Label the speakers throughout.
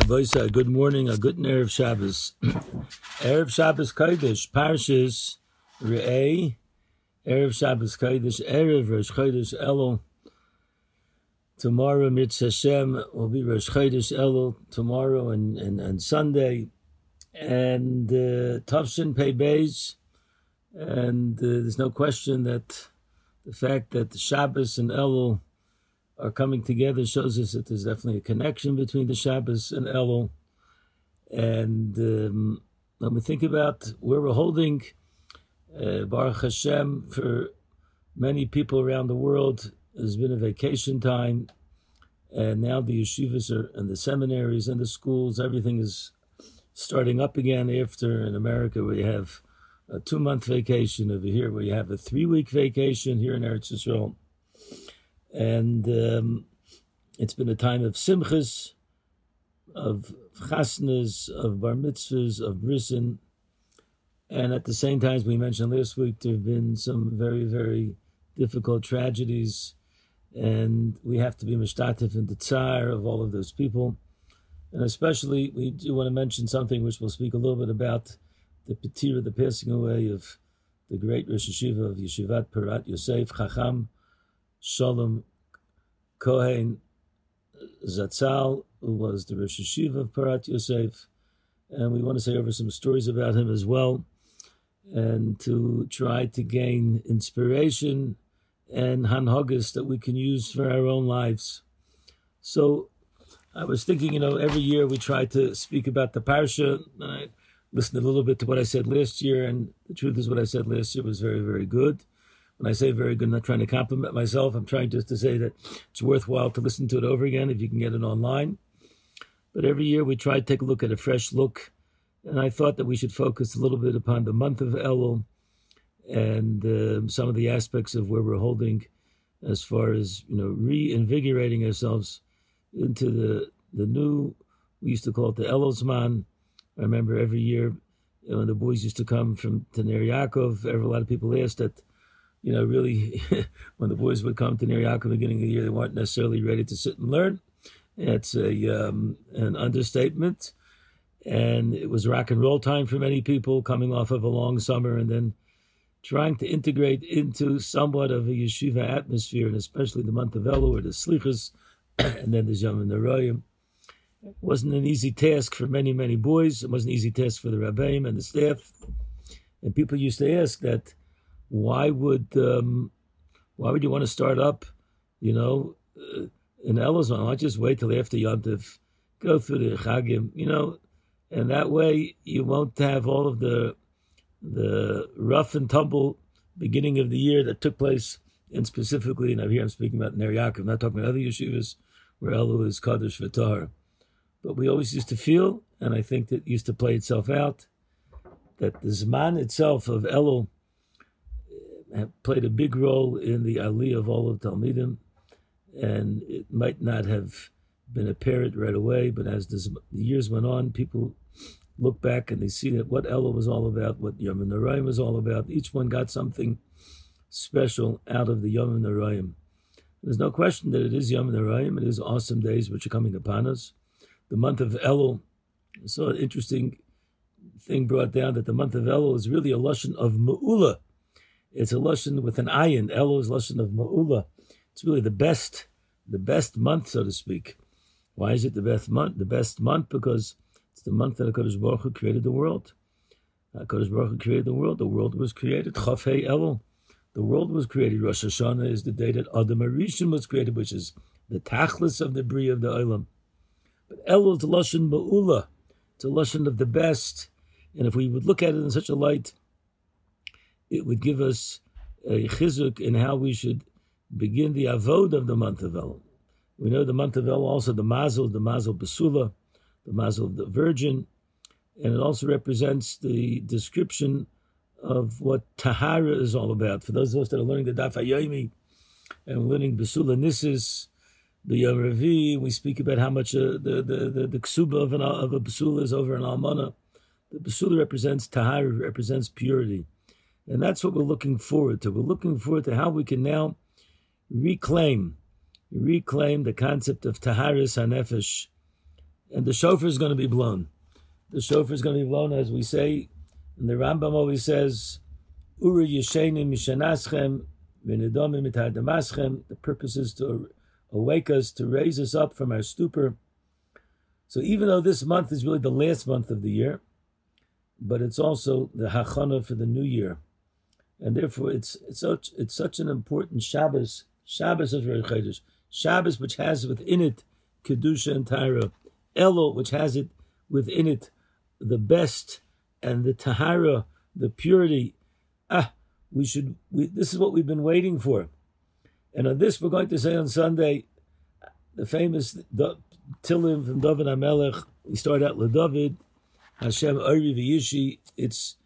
Speaker 1: Rabbi good morning, a good Erev Shabbos. Erev Shabbos Kodesh, Parshas Re'eh, Erev Shabbos Kodesh, Erev Rosh Chodesh Elul. Tomorrow, Mitzvah Hashem, will be Rosh Chodesh Elul, tomorrow and, and, and Sunday. And uh, Tavshin Pei Beis, and uh, there's no question that the fact that the Shabbos and Elul are coming together shows us that there's definitely a connection between the Shabbos and Elul. And um, when we think about where we're holding uh, Baruch Hashem for many people around the world, has been a vacation time, and now the yeshivas are and the seminaries and the schools, everything is starting up again after in America we have a two month vacation. Over here, you have a three week vacation here in Eretz Yisrael and um, it's been a time of simchas, of chasnas, of bar mitzvahs, of brisin, and at the same time, as we mentioned last week, there have been some very, very difficult tragedies, and we have to be mishtatif in the tsar of all of those people. And especially, we do want to mention something which we'll speak a little bit about the petira, the passing away of the great Rosh Hashiva of Yeshivat Porat Yosef Chacham Shalom Kohen Zatzal, who was the Rosh Hashiva of Porat Yosef. And we want to say over some stories about him as well, and to try to gain inspiration and hanhagas that we can use for our own lives. So I was thinking, you know, every year we try to speak about the parsha, and I listened a little bit to what I said last year, and the truth is what I said last year was very, very good. When I say very good, I'm not trying to compliment myself. I'm trying just to say that it's worthwhile to listen to it over again if you can get it online. But every year we try to take a look at a fresh look. And I thought that we should focus a little bit upon the month of Elul and uh, some of the aspects of where we're holding as far as, you know, reinvigorating ourselves into the, the new, we used to call it the Elulzman. I remember every year when the boys used to come from Taner Yaakov, a lot of people asked that you know, really, when the boys would come to Ner Yaakov at the beginning of the year, they weren't necessarily ready to sit and learn. It's a um, an understatement, and it was rock and roll time for many people, coming off of a long summer and then trying to integrate into somewhat of a yeshiva atmosphere, and especially the month of Elul or the Slichas, and then the Yom Narayim. It wasn't an easy task for many, many boys. It wasn't an easy task for the rabbeim and the staff. And people used to ask that why would um, why would you want to start up, you know, uh, in Elazon? Why just wait till after Yontif, go through the Chagim, you know, and that way you won't have all of the the rough and tumble beginning of the year that took place, and specifically, and here I'm speaking about Ner Yaakov, I'm not talking about other yeshivas where Elu is Kaddish Vitar. But we always used to feel, and I think that used to play itself out, that the Zman itself of Elul played a big role in the aliyah of all of Talmidim, and it might not have been apparent right away, but as the years went on, people look back and they see that what Ella was all about, what Yom Narayim was all about. Each one got something special out of the Yom Narayim. There's no question that it is Yom Narayim. It is awesome days which are coming upon us. The month of Elul, saw an interesting thing brought down that the month of Elul is really a lesson of Ma'ula. It's a lashon with an ayin. Elo is lashon of ma'ula. It's really the best, the best month, so to speak. Why is it the best month? The best month because it's the month that Hakadosh Baruch Hu created the world. Hakadosh Baruch Hu created the world. The world was created. Chafei Elul. The world was created. Rosh Hashanah is the day that Adam Arishon was created, which is the tachlis of the bria of the Olam. But Elul is lashon ma'ula. It's a lashon of the best. And if we would look at it in such a light, it would give us a chizuk in how we should begin the avod of the month of El. We know the month of El also the mazel, the mazel basula, the mazel of the virgin, and it also represents the description of what tahara is all about. For those of us that are learning the daf hayomi and learning basula nisis, the Yom Revi, we speak about how much uh, the, the, the, the ksuba of, an, of a basula is over an almana. The basula represents tahara, represents purity. And that's what we're looking forward to. We're looking forward to how we can now reclaim, reclaim the concept of Taharis HaNefesh and the shofar is going to be blown. The shofar is going to be blown, as we say, and the Rambam always says, Uru Yeshenu Mishanaschem, V'nedomim Mitardamaschem. The purpose is to awake us, to raise us up from our stupor. So even though this month is really the last month of the year, but it's also the hachana for the new year, and therefore it's it's such it's such an important Shabbos. Shabbos of Rosh Chodesh. Shabbos, which has within it kedusha and Tyra, Elo, which has it within it the best and the tahara, the purity. Ah, we should. We, this is what we've been waiting for, and on this we're going to say on Sunday, the famous the, from David Amelech. We start out with David, Hashem Ari V'Yishi. It's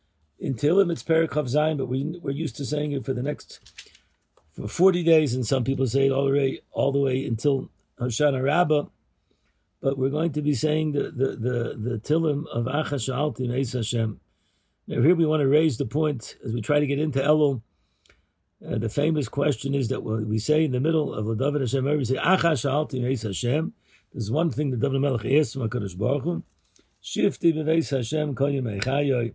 Speaker 1: in Tilim, it's Perikov Zayin, but we we're used to saying it for the next for forty days, and some people say it all the way all the way until Hoshana Rabbah but we're going to be saying the the the, the tilim of Achash Altim Hashem. Now here we want to raise the point as we try to get into Elul. Uh, the famous question is that we say in the middle of David Hashem, we say Achash Altim Eis Hashem. There's one thing that David Melech asks from Hakadosh Baruch Hu. Shifti b'veis Hashem koyim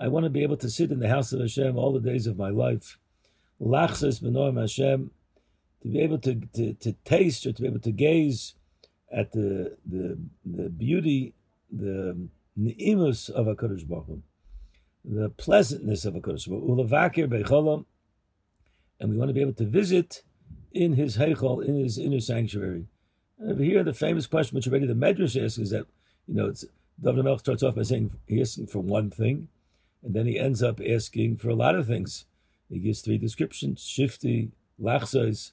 Speaker 1: I want to be able to sit in the house of Hashem all the days of my life. Lachzes b'noim Hashem, to be able to, to, to taste or to be able to gaze at the the the beauty, the neimus of a Baruch Hu, the pleasantness of a Baruch Hu, and we want to be able to visit in his heichal, in his inner sanctuary. And over here, the famous question, which already the Medrash asks, is that you know, it's David starts off by saying he's asking for one thing, and then he ends up asking for a lot of things. He gives three descriptions: shifty, lachzos,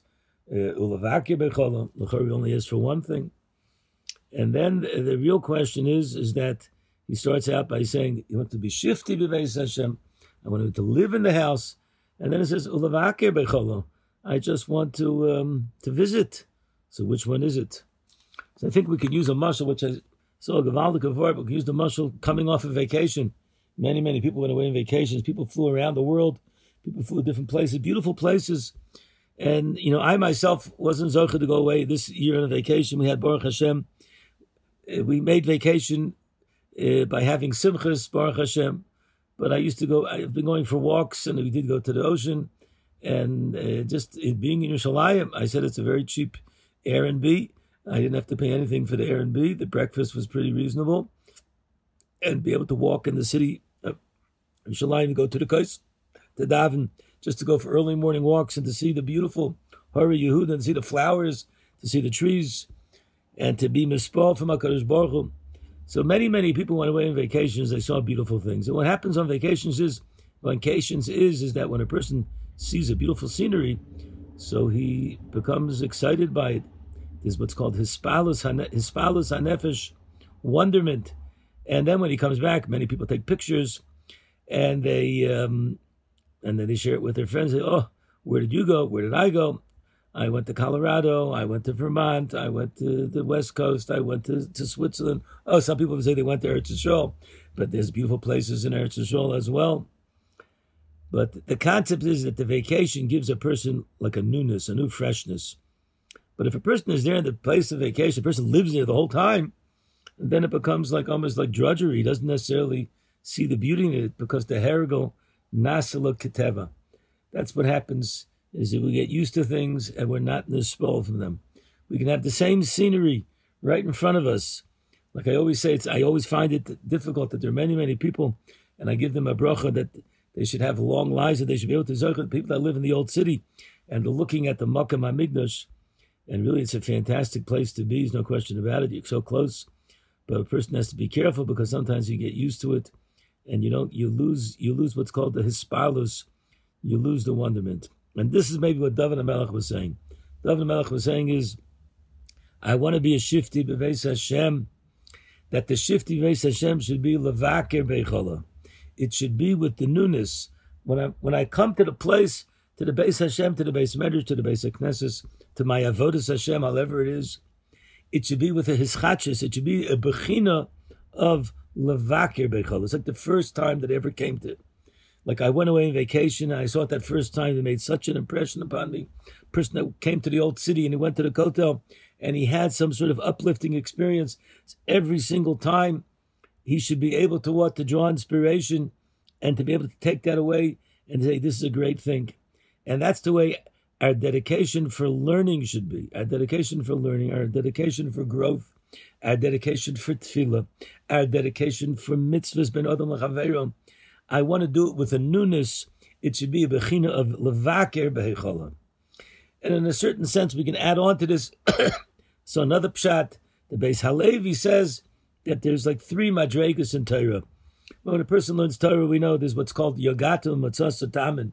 Speaker 1: uh, ulavakir becholam. Lachor only asks for one thing. And then the, the, real question is, is that he starts out by saying, you want to be shifty b'veis Hashem. I want him to live in the house. And then it says, ulavakir becholo. I just want to um, to visit. So which one is it? So I think we could use a muscle, which I saw a Gavaldik of we could use the muscle coming off of vacation. Many, many people went away on vacations. People flew around the world. People flew to different places, beautiful places. And, you know, I myself wasn't Zocha to go away this year on a vacation. We had Baruch Hashem uh, we made vacation uh, by having simchas Baruch Hashem. But I used to go. I've been going for walks, and we did go to the ocean, and uh, just being in Yerushalayim, I said it's a very cheap Airbnb. I didn't have to pay anything for the Airbnb. The breakfast was pretty reasonable, and be able to walk in the city of Yerushalayim, go to the coast, to daven, just to go for early morning walks and to see the beautiful Hari Yehuda, and see the flowers, to see the trees and to be mispal from HaKadosh Baruch Hu. So many, many people went away on vacations, they saw beautiful things. And what happens on vacations is, vacations is, is that when a person sees a beautiful scenery, so he becomes excited by it. There's what's called hispalus hanefesh, wonderment. And then when he comes back, many people take pictures and they um, and then they share it with their friends. They, oh, where did you go? Where did I go? I went to Colorado. I went to Vermont. I went to the West Coast. I went to, to Switzerland. Oh, some people say they went to Eretz Yisrael, but there's beautiful places in Eretz Yisrael as well. But the concept is that the vacation gives a person like a newness, a new freshness. But if a person is there in the place of vacation, a person lives there the whole time, then it becomes like almost like drudgery. He doesn't necessarily see the beauty in it because the herigal nasala keteva. That's what happens is that we get used to things and we're not spell from them. We can have the same scenery right in front of us. Like I always say, it's, I always find it difficult that there are many, many people, and I give them a bracha that they should have long lives, that they should be able to zochet people that live in the old city, and they're looking at the Makkah Hamikdash, and really it's a fantastic place to be. There's no question about it. You're so close, but a person has to be careful because sometimes you get used to it, and you don't. You lose. You lose what's called the hispalus. You lose the wonderment. And this is maybe what David Melech was saying. David Melech was saying is, I want to be a shifty beveis Hashem, that the shifty beveis Hashem should be levaker beichola. It should be with the newness. When I when I come to the place, to the base Hashem, to the base Medrash, to the base Knesset, to my avodas Hashem, however it is, it should be with a hischachis. It should be a bechina of levaker beichola. It's like the first time that I ever came to It. Like I went away on vacation and I saw it that first time. It made such an impression upon me. Person that came to the old city and he went to the hotel and he had some sort of uplifting experience every single time. He should be able to what to draw inspiration and to be able to take that away and say this is a great thing. And that's the way our dedication for learning should be. Our dedication for learning, our dedication for growth, our dedication for tefillah, our dedication for mitzvahs ben adam l'chaveiro. I want to do it with a newness. It should be a bechina of levaker behechola. And in a certain sense, we can add on to this. so another pshat, the Beis Halevi says that there's like three madregas in Torah. When a person learns Torah, we know there's what's called yogatul matzah satamin.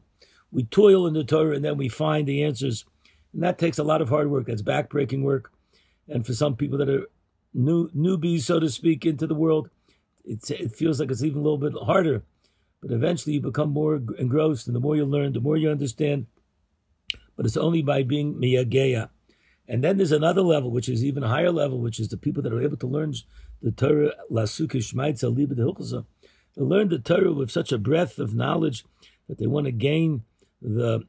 Speaker 1: We toil in the Torah and then we find the answers. And that takes a lot of hard work. That's backbreaking work. And for some people that are new newbies, so to speak, into the world, it feels like it's even a little bit harder. But eventually you become more engrossed, and the more you learn, the more you understand. But it's only by being miyageya. And then there's another level, which is even higher level, which is the people that are able to learn the Torah, lasukish maitza liba de uh, They learn the Torah with such a breadth of knowledge that they want to gain the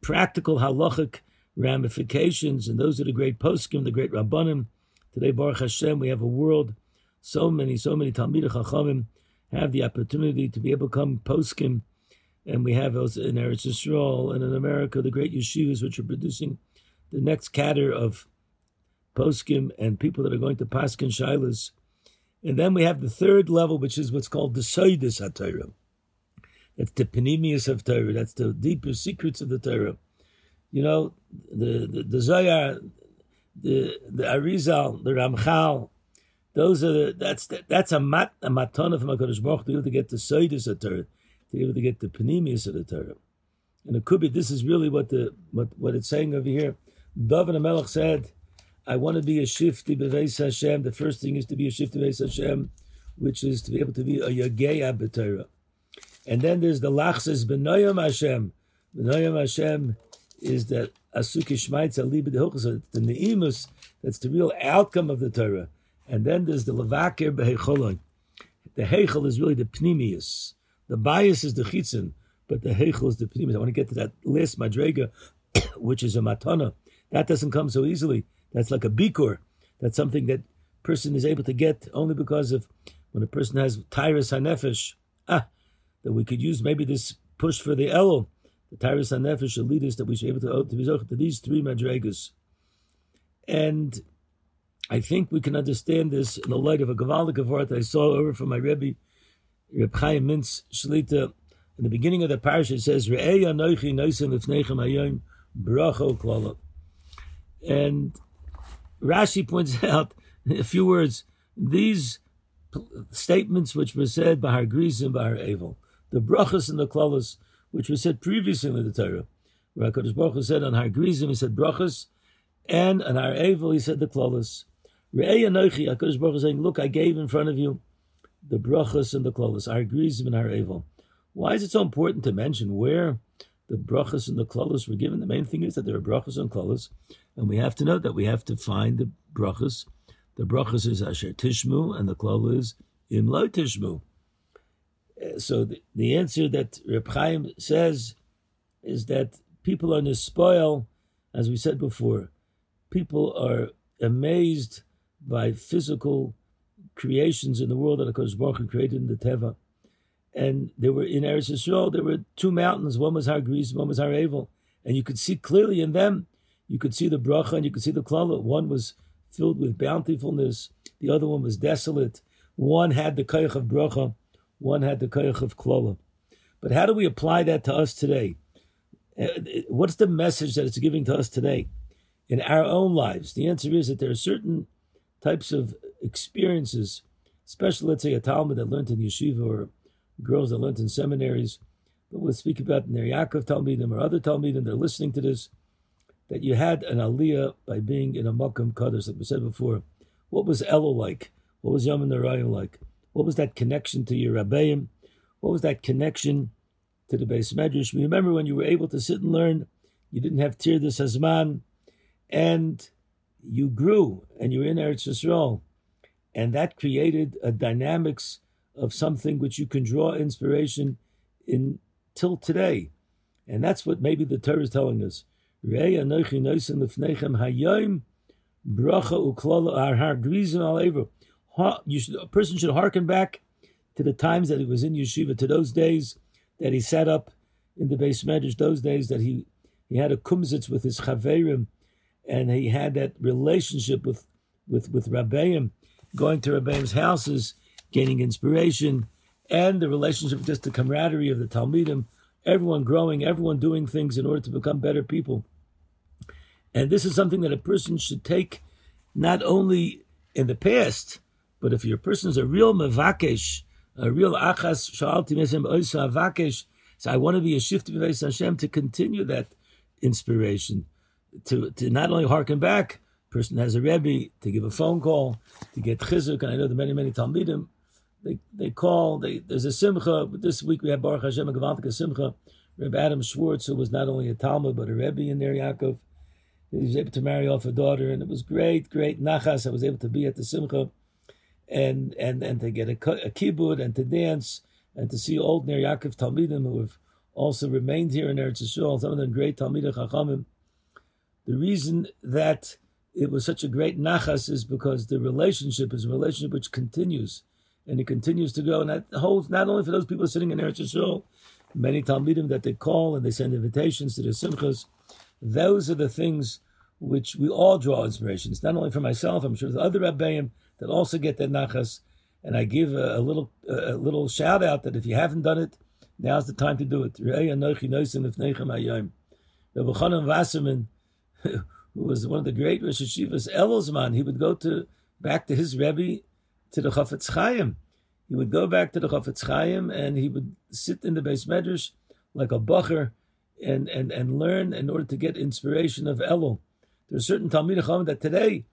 Speaker 1: practical halachic ramifications, and those are the great poskim, the great rabbanim. Today, Baruch Hashem, we have a world. So many, so many Talmidei Chachamim have the opportunity to be able to come poskim, and we have also in Eretz Yisrael and in America the great yeshivas which are producing the next cadre of poskim and people that are going to paskin shilas. And then we have the third level, which is what's called the Soidis HaTorah. That's the panemius of Torah. That's the deeper secrets of the Torah. You know, the the, the the the Arizal, the Ramchal. Those are the that's the, that's a mat a matana from Hakadosh Baruch to be able to get the Soidus of the Torah, to be able to get the panemius of the Torah. And it could be this is really what the what what it's saying over here. David Melech said, "I want to be a shifty beveis Hashem." The first thing is to be a shifty beveis Hashem, which is to be able to be a yageya b'Torah. And then there's the lachses b'noyam Hashem. B'noyam Hashem is that asuki shmaitza liba the the neimus. That's the real outcome of the Torah. And then there's the levakir behecholon. The heichel is really the pnimius. The bias is the chitzin, but the heichel is the pnimius. I want to get to that last madrega, which is a matana. That doesn't come so easily. That's like a bikur. That's something that person is able to get only because of when a person has tyrus hanefesh. Ah, that we could use maybe this push for the Elul, the Tyrus HaNefesh should lead us that we should be able to, to be to these three Madregas. And I think we can understand this in the light of a Gavaldik Avart I saw over from my Rebbe, Reb Chaim Mintz Shlita. In the beginning of the parasha, it says, bracho. And Rashi points out a few words, these statements which were said by Har Grizim, by Har Evil the brachas and the klalas, which was said previously in the Torah. Where HaKadosh Baruch Hu said on Har Grizim, he said brachas, and on Har Evel, he said the klalas. Re'ei Anochi, HaKadosh Baruch Hu saying, look, I gave in front of you the brachas and the klalas, Har Grizim and Har Evel. Why is it so important to mention where the brachas and the klalas were given? The main thing is that there are brachas and klalas, and we have to know that we have to find the brachas. The brachas is Asher Tishmu, and the klal is Im Lo Tishmu so the, the answer that Reb Chaim says is that people are spoil, as we said before. People are amazed by physical creations in the world that Hakadosh Baruch Hu created in the Teva. And there were in Eretz Yisrael, there were two mountains. One was Har Gris, one was Har Evel, and you could see clearly in them. You could see the bracha and you could see the klala. One was filled with bountifulness. The other one was desolate. One had the kayach of bracha, one had the koyach of klola. But how do we apply that to us today? Uh, what's the message that it's giving to us today in our own lives? The answer is that there are certain types of experiences, especially let's say a Talmud that learned in yeshiva or girls that learned in seminaries, but we'll speak about in Yaakov Talmudim or other Talmudim, they're listening to this, that you had an aliyah by being in a Makam Kaddish, like we said before. What was Elul like? What was Yom Narayim like? What was that connection to your Rabbeim? What was that connection to the Beis Medrash? Remember when you were able to sit and learn, you didn't have Tir the Sazman, and you grew and you were in Eretz Yisrael. And that created a dynamics of something which you can draw inspiration in till today. And that's what maybe the Torah is telling us. You should, a person should hearken back to the times that he was in yeshiva, to those days that he sat up in the base medrash, those days that he, he had a kumzitz with his chaverim, and he had that relationship with with with Rabbeim, going to Rabbeim's houses, gaining inspiration, and the relationship, just the camaraderie of the Talmidim, everyone growing, everyone doing things in order to become better people. And this is something that a person should take not only in the past, but if your person is a real mevakesh, a real achas shalti mesem oisa avakesh, so I want to be a shift of Hashem to continue that inspiration, to to not only harken back, person has a rebbe to give a phone call to get chizuk, and I know the many many talmidim they they call. They, there's a simcha. But This week we have Baruch Hashem a simcha. Reb Adam Schwartz, who was not only a Talmud but a Rebbe in Ner, Yaakov. He was able to marry off a daughter, and it was great, great nachas. I was able to be at the simcha, and and and to get a, a kibbud and to dance and to see old Ner Yaakov Talmidim who have also remained here in Eretz Yisrael. Some of them great Talmidim Chachamim. The reason that it was such a great nachas is because the relationship is a relationship which continues and it continues to go. And that holds not only for those people sitting in Eretz Yisrael, many Talmidim that they call and they send invitations to their simchas. Those are the things which we all draw inspiration. It's not only for myself. I'm sure the other Rabbeim that also get that nachas. And I give a, a little a little shout out that if you haven't done it, now's the time to do it. Rabbi Chanan Wasserman, who was one of the great Rosh Hashivas, Elosman, he would go to back to his Rebbe to the Chafetz Chaim. He would go back to the Chafetz Chaim and he would sit in the base medrash like a bacher and, and, and learn in order to get inspiration of Elul. There are certain Talmid Chacham that today,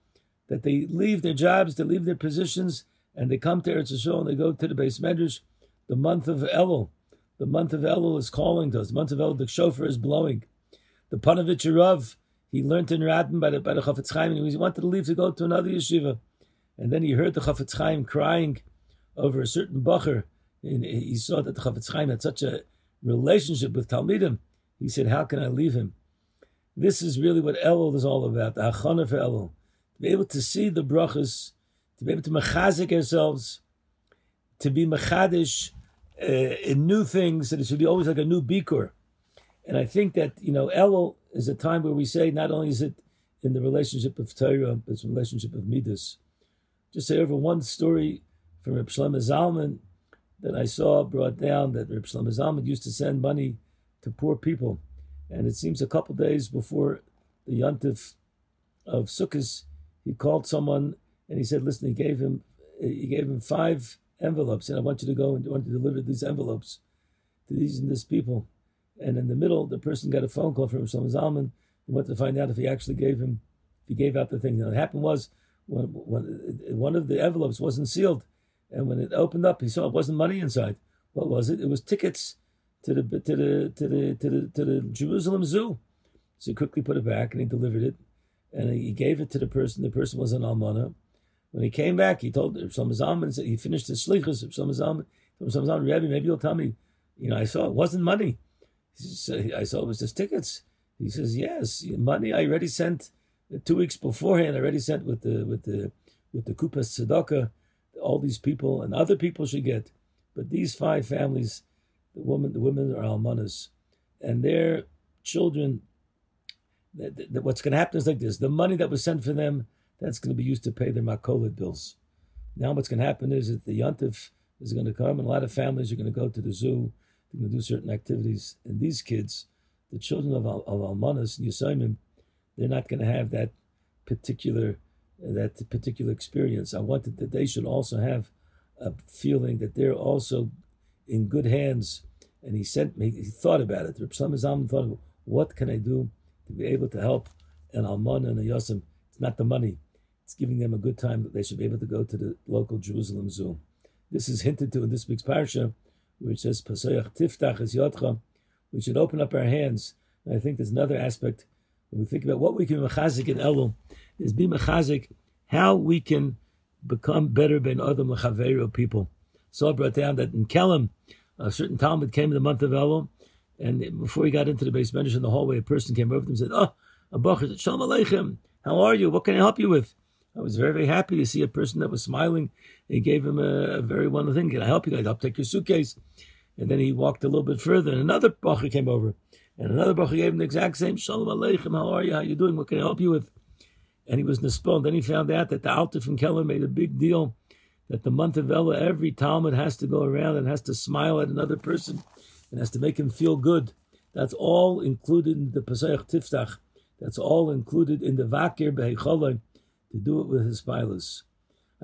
Speaker 1: that they leave their jobs, they leave their positions, and they come to Eretz Yisrael and they go to the base medrash. The month of Elul, the month of Elul is calling to us. The month of Elul, the shofar is blowing. The Panovich he learned in Radin by the, by the Chafetz Chaim, and he wanted to leave to go to another yeshiva. And then he heard the Chafetz Chaim crying over a certain bacher. And he saw that the Chafetz Chaim had such a relationship with Talmidim. He said, How can I leave him? This is really what Elul is all about, the Hachana for Elul. Be able to see the brachas, to be able to mechazik ourselves, to be mechadish uh, in new things, that it should be always like a new bikur. And I think that, you know, Elul is a time where we say not only is it in the relationship of Torah, but it's relationship of Midas just say over one story from Reb Shlomo Zalman that I saw brought down that Reb Shlomo Zalman used to send money to poor people, and it seems a couple days before the yontif of Sukkot, he called someone and he said, "Listen, he gave him he gave him five envelopes, and I want you to go and want to deliver these envelopes to these and this people." And in the middle, the person got a phone call from Shlomo Zalman and wanted to find out if he actually gave him if he gave out the thing. And what happened was when, when one of the envelopes wasn't sealed, and when it opened up, he saw it wasn't money inside. What was it? It was tickets to the to the to the to the to the Jerusalem Zoo. So he quickly put it back and he delivered it, and he gave it to the person. The person was an almana. When he came back, he told Shlomo said he finished his shlichus. Shlomo Zalman, Shlomo Rabbi, maybe you'll tell me. You know, I saw it wasn't money. I saw it was just tickets. He says, yes, money I already sent two weeks beforehand, I already sent with the with the with the kupas tzedakah. All these people and other people should get, but these five families, the woman, the women are almanas, and their children. That, that what's going to happen is like this: the money that was sent for them, that's going to be used to pay their makolit bills. Now, what's going to happen is that the yontif is going to come, and a lot of families are going to go to the zoo. They're going to do certain activities, and these kids, the children of, of almanas and yisayimim, they're not going to have that particular that particular experience. I wanted that they should also have a feeling that they're also in good hands. And he sent me. He thought about it. Reb Shlomo thought, what can I do to be able to help an almana and a yosim? It's not the money. It's giving them a good time that they should be able to go to the local Jerusalem zoo. This is hinted to in this week's parsha, where it says Pasayach Tiftach is Yotcha. We should open up our hands. And I think there's another aspect when we think about what we can be mechazik in Elul, is be mechazik how we can become better than other mechaveru people. So I brought down that in Kelm, a certain Talmud came in the month of Elul, And before he got into the base bench in the hallway, a person came over to him and said, Oh, Bakr, Shalom Aleichem. How are you? What can I help you with? I was very, very happy to see a person that was smiling. He gave him a, a very wonderful thing. Can I help you? I help take your suitcase. And then he walked a little bit further, and another bacher came over. And another bacher gave him the exact same, Shalom Aleichem, how are you? How are you doing? What can I help you with? And he was nispon. Then he found out that the Alter from Kelm made a big deal that the month of Ella, every Talmud has to go around and has to smile at another person and has to make him feel good. That's all included in the Pesach Tiftach. That's all included in the Vakir Behecholai to do it with his pilus.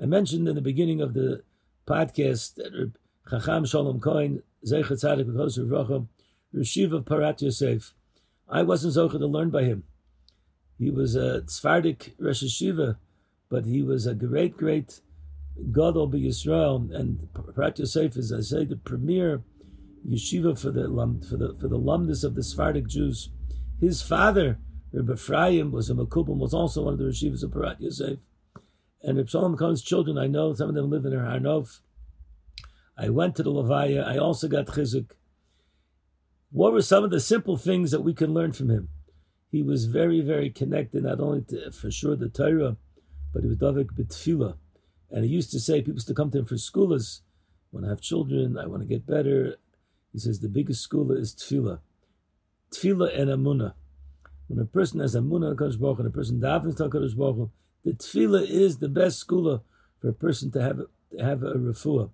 Speaker 1: I mentioned in the beginning of the podcast that Chacham Shalom Cohen, Zeichet Tzadik V'Chos Rivrocha, Rishiv of Porat Yosef. I wasn't zocher to learn by him. He was a Tzfardik Rosh Hashiva, but he was a great, great Gadol by Yisrael, and Porat Yosef is, I say, the premier yeshiva for the for the for the lumdus of the Sephardic Jews. His father, Rabbi Ephraim, was a Makubim, was also one of the yeshivas of Porat Yosef. And Reb Shalom Cohen's children, I know some of them live in Har Nof. I went to the Levaya. I also got chizuk. What were some of the simple things that we can learn from him? He was very, very connected, not only to, for sure, the Torah, but he was Davik B'tfila. And he used to say, people used to come to him for schools. When I have children, I want to get better. He says the biggest school is tefillah. Tefillah and amuna. When a person has amuna on Kodesh Baruch and a person davens to Kodesh Baruch the tefillah is the best school for a person to have, to have a refuah.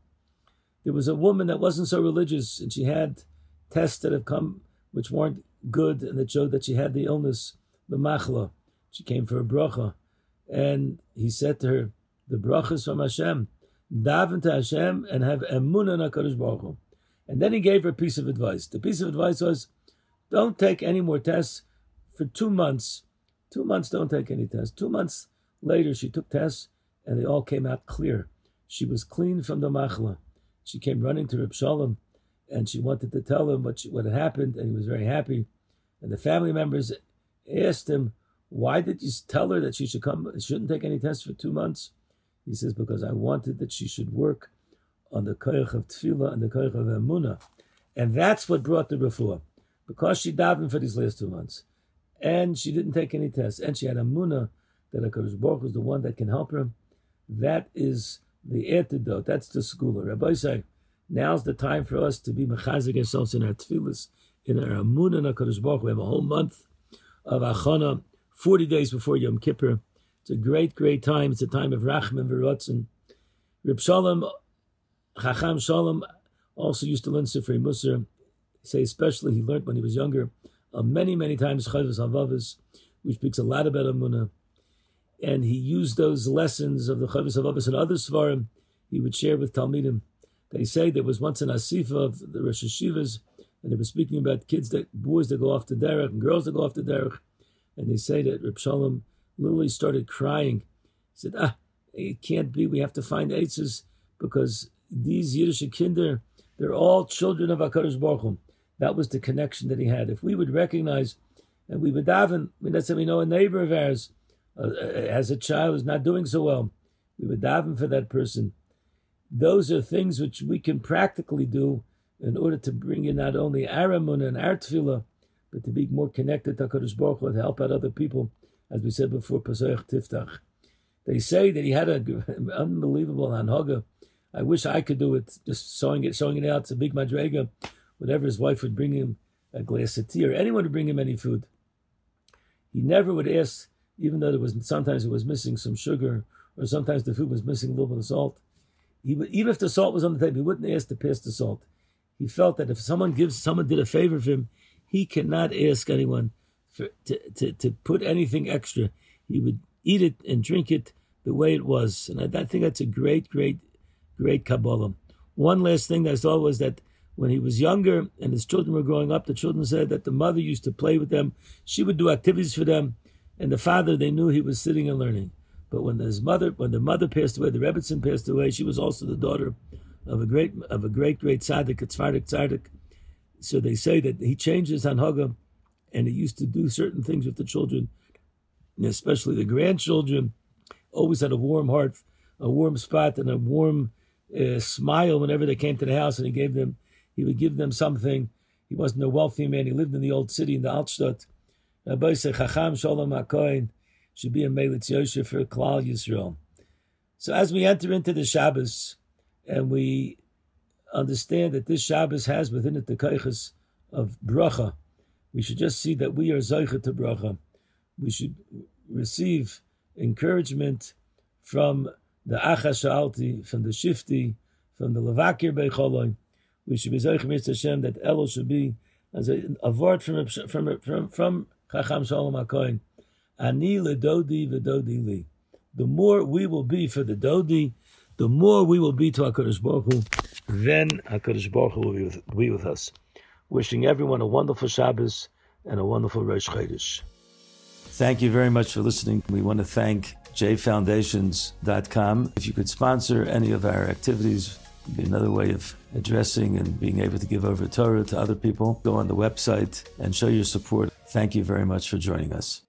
Speaker 1: There was a woman that wasn't so religious and she had tests that have come which weren't good and that showed that she had the illness, the machla. She came for a bracha. And he said to her, the brachas from Hashem. Daven to Hashem and have emunah in HaKadosh Baruch Hu. And then he gave her a piece of advice. The piece of advice was, don't take any more tests for two months. Two months, don't take any tests. Two months later, she took tests and they all came out clear. She was clean from the machla. She came running to Reb Shalom and she wanted to tell him what, she, what had happened, and he was very happy. And the family members asked him, why did you tell her that she should come, shouldn't take any tests for two months? He says, because I wanted that she should work on the koyach of tefillah and the koyach of emunah. And that's what brought the refuah. Because she davened for these last two months, and she didn't take any tests, and she had emunah that HaKadosh Baruch is the one that can help her, that is the antidote. That's the schooler. Rabbi say, now's the time for us to be mechazik ourselves in our tefillahs, in our emunah and HaKadosh Baruch. We have a whole month of achana, 40 days before Yom Kippur. It's a great, great time. It's a time of Rachman and Verotzen. Reb Shalom, Chacham Shalom, also used to learn Sifrei Musar. Say especially he learned when he was younger uh, many, many times Chavos Havavas, which speaks a lot about Amunah. And he used those lessons of the Chavos Havavas and other Svarim he would share with Talmidim. They say there was once an Asifa of the Rosh Hashivas, and they were speaking about kids that boys that go off to derech and girls that go off to derech. And they say that Reb Shalom literally started crying. He said, Ah, it can't be. We have to find Eitzes because these Yiddish kinder, they're all children of HaKadosh Baruch Hu. That was the connection that he had. If we would recognize and we would daven, I mean, let's say we know a neighbor of ours uh, as uh, a child is not doing so well, we would daven for that person. Those are things which we can practically do in order to bring in not only our emunah and our tefillah, but to be more connected to HaKadosh Baruch Hu, to help out other people as we said before, Pesach Tiftach. They say that he had an unbelievable anhaga. I wish I could do it, just showing it, showing it out. to big madrega. Whenever his wife would bring him a glass of tea or anyone would bring him any food, he never would ask, even though there was sometimes it was missing some sugar or sometimes the food was missing a little bit of salt. He would, even if the salt was on the table, he wouldn't ask to pass the salt. He felt that if someone gives, someone did a favor for him, he cannot ask anyone for, to, to, to put anything extra. He would eat it and drink it the way it was. And I, I think that's a great, great, great Kabbalah. One last thing that I saw was that when he was younger and his children were growing up, the children said that the mother used to play with them. She would do activities for them. And the father, they knew he was sitting and learning. But when his mother, when the mother passed away, the Rebbetzin passed away, she was also the daughter of a great, of a great, great tzaddik, a tzaddik tzaddik. So they say that he changed his hanhaga and he used to do certain things with the children, especially the grandchildren. Always had a warm heart, a warm spot, and a warm uh, smile whenever they came to the house, and he gave them, he would give them something. He wasn't a wealthy man. He lived in the old city in the Altstadt. Rabbi said, Chacham Sholem HaKohen should be a Melitz Yosef for Klal Yisrael. So as we enter into the Shabbos and we understand that this Shabbos has within it the kaiches of bracha, we should just see that we are Zoichet to bracha. We should receive encouragement from the Achash Alti, from the Shifti, from the Levakir Beicholoi. We should be Zoichet Hashem that Elul should be as a, a word from from from from Chacham Shalom HaKohen. Ani le ledodi v'dodi li. The more we will be for the Dodi, the more we will be to HaKadosh Baruch Hu, then HaKadosh Baruch Hu will be with, be with us. Wishing everyone a wonderful Shabbos and a wonderful Rosh Chodesh. Thank you very much for listening. We want to thank jfoundations.com. If you could sponsor any of our activities, be another way of addressing and being able to give over Torah to other people. Go on the website and show your support. Thank you very much for joining us.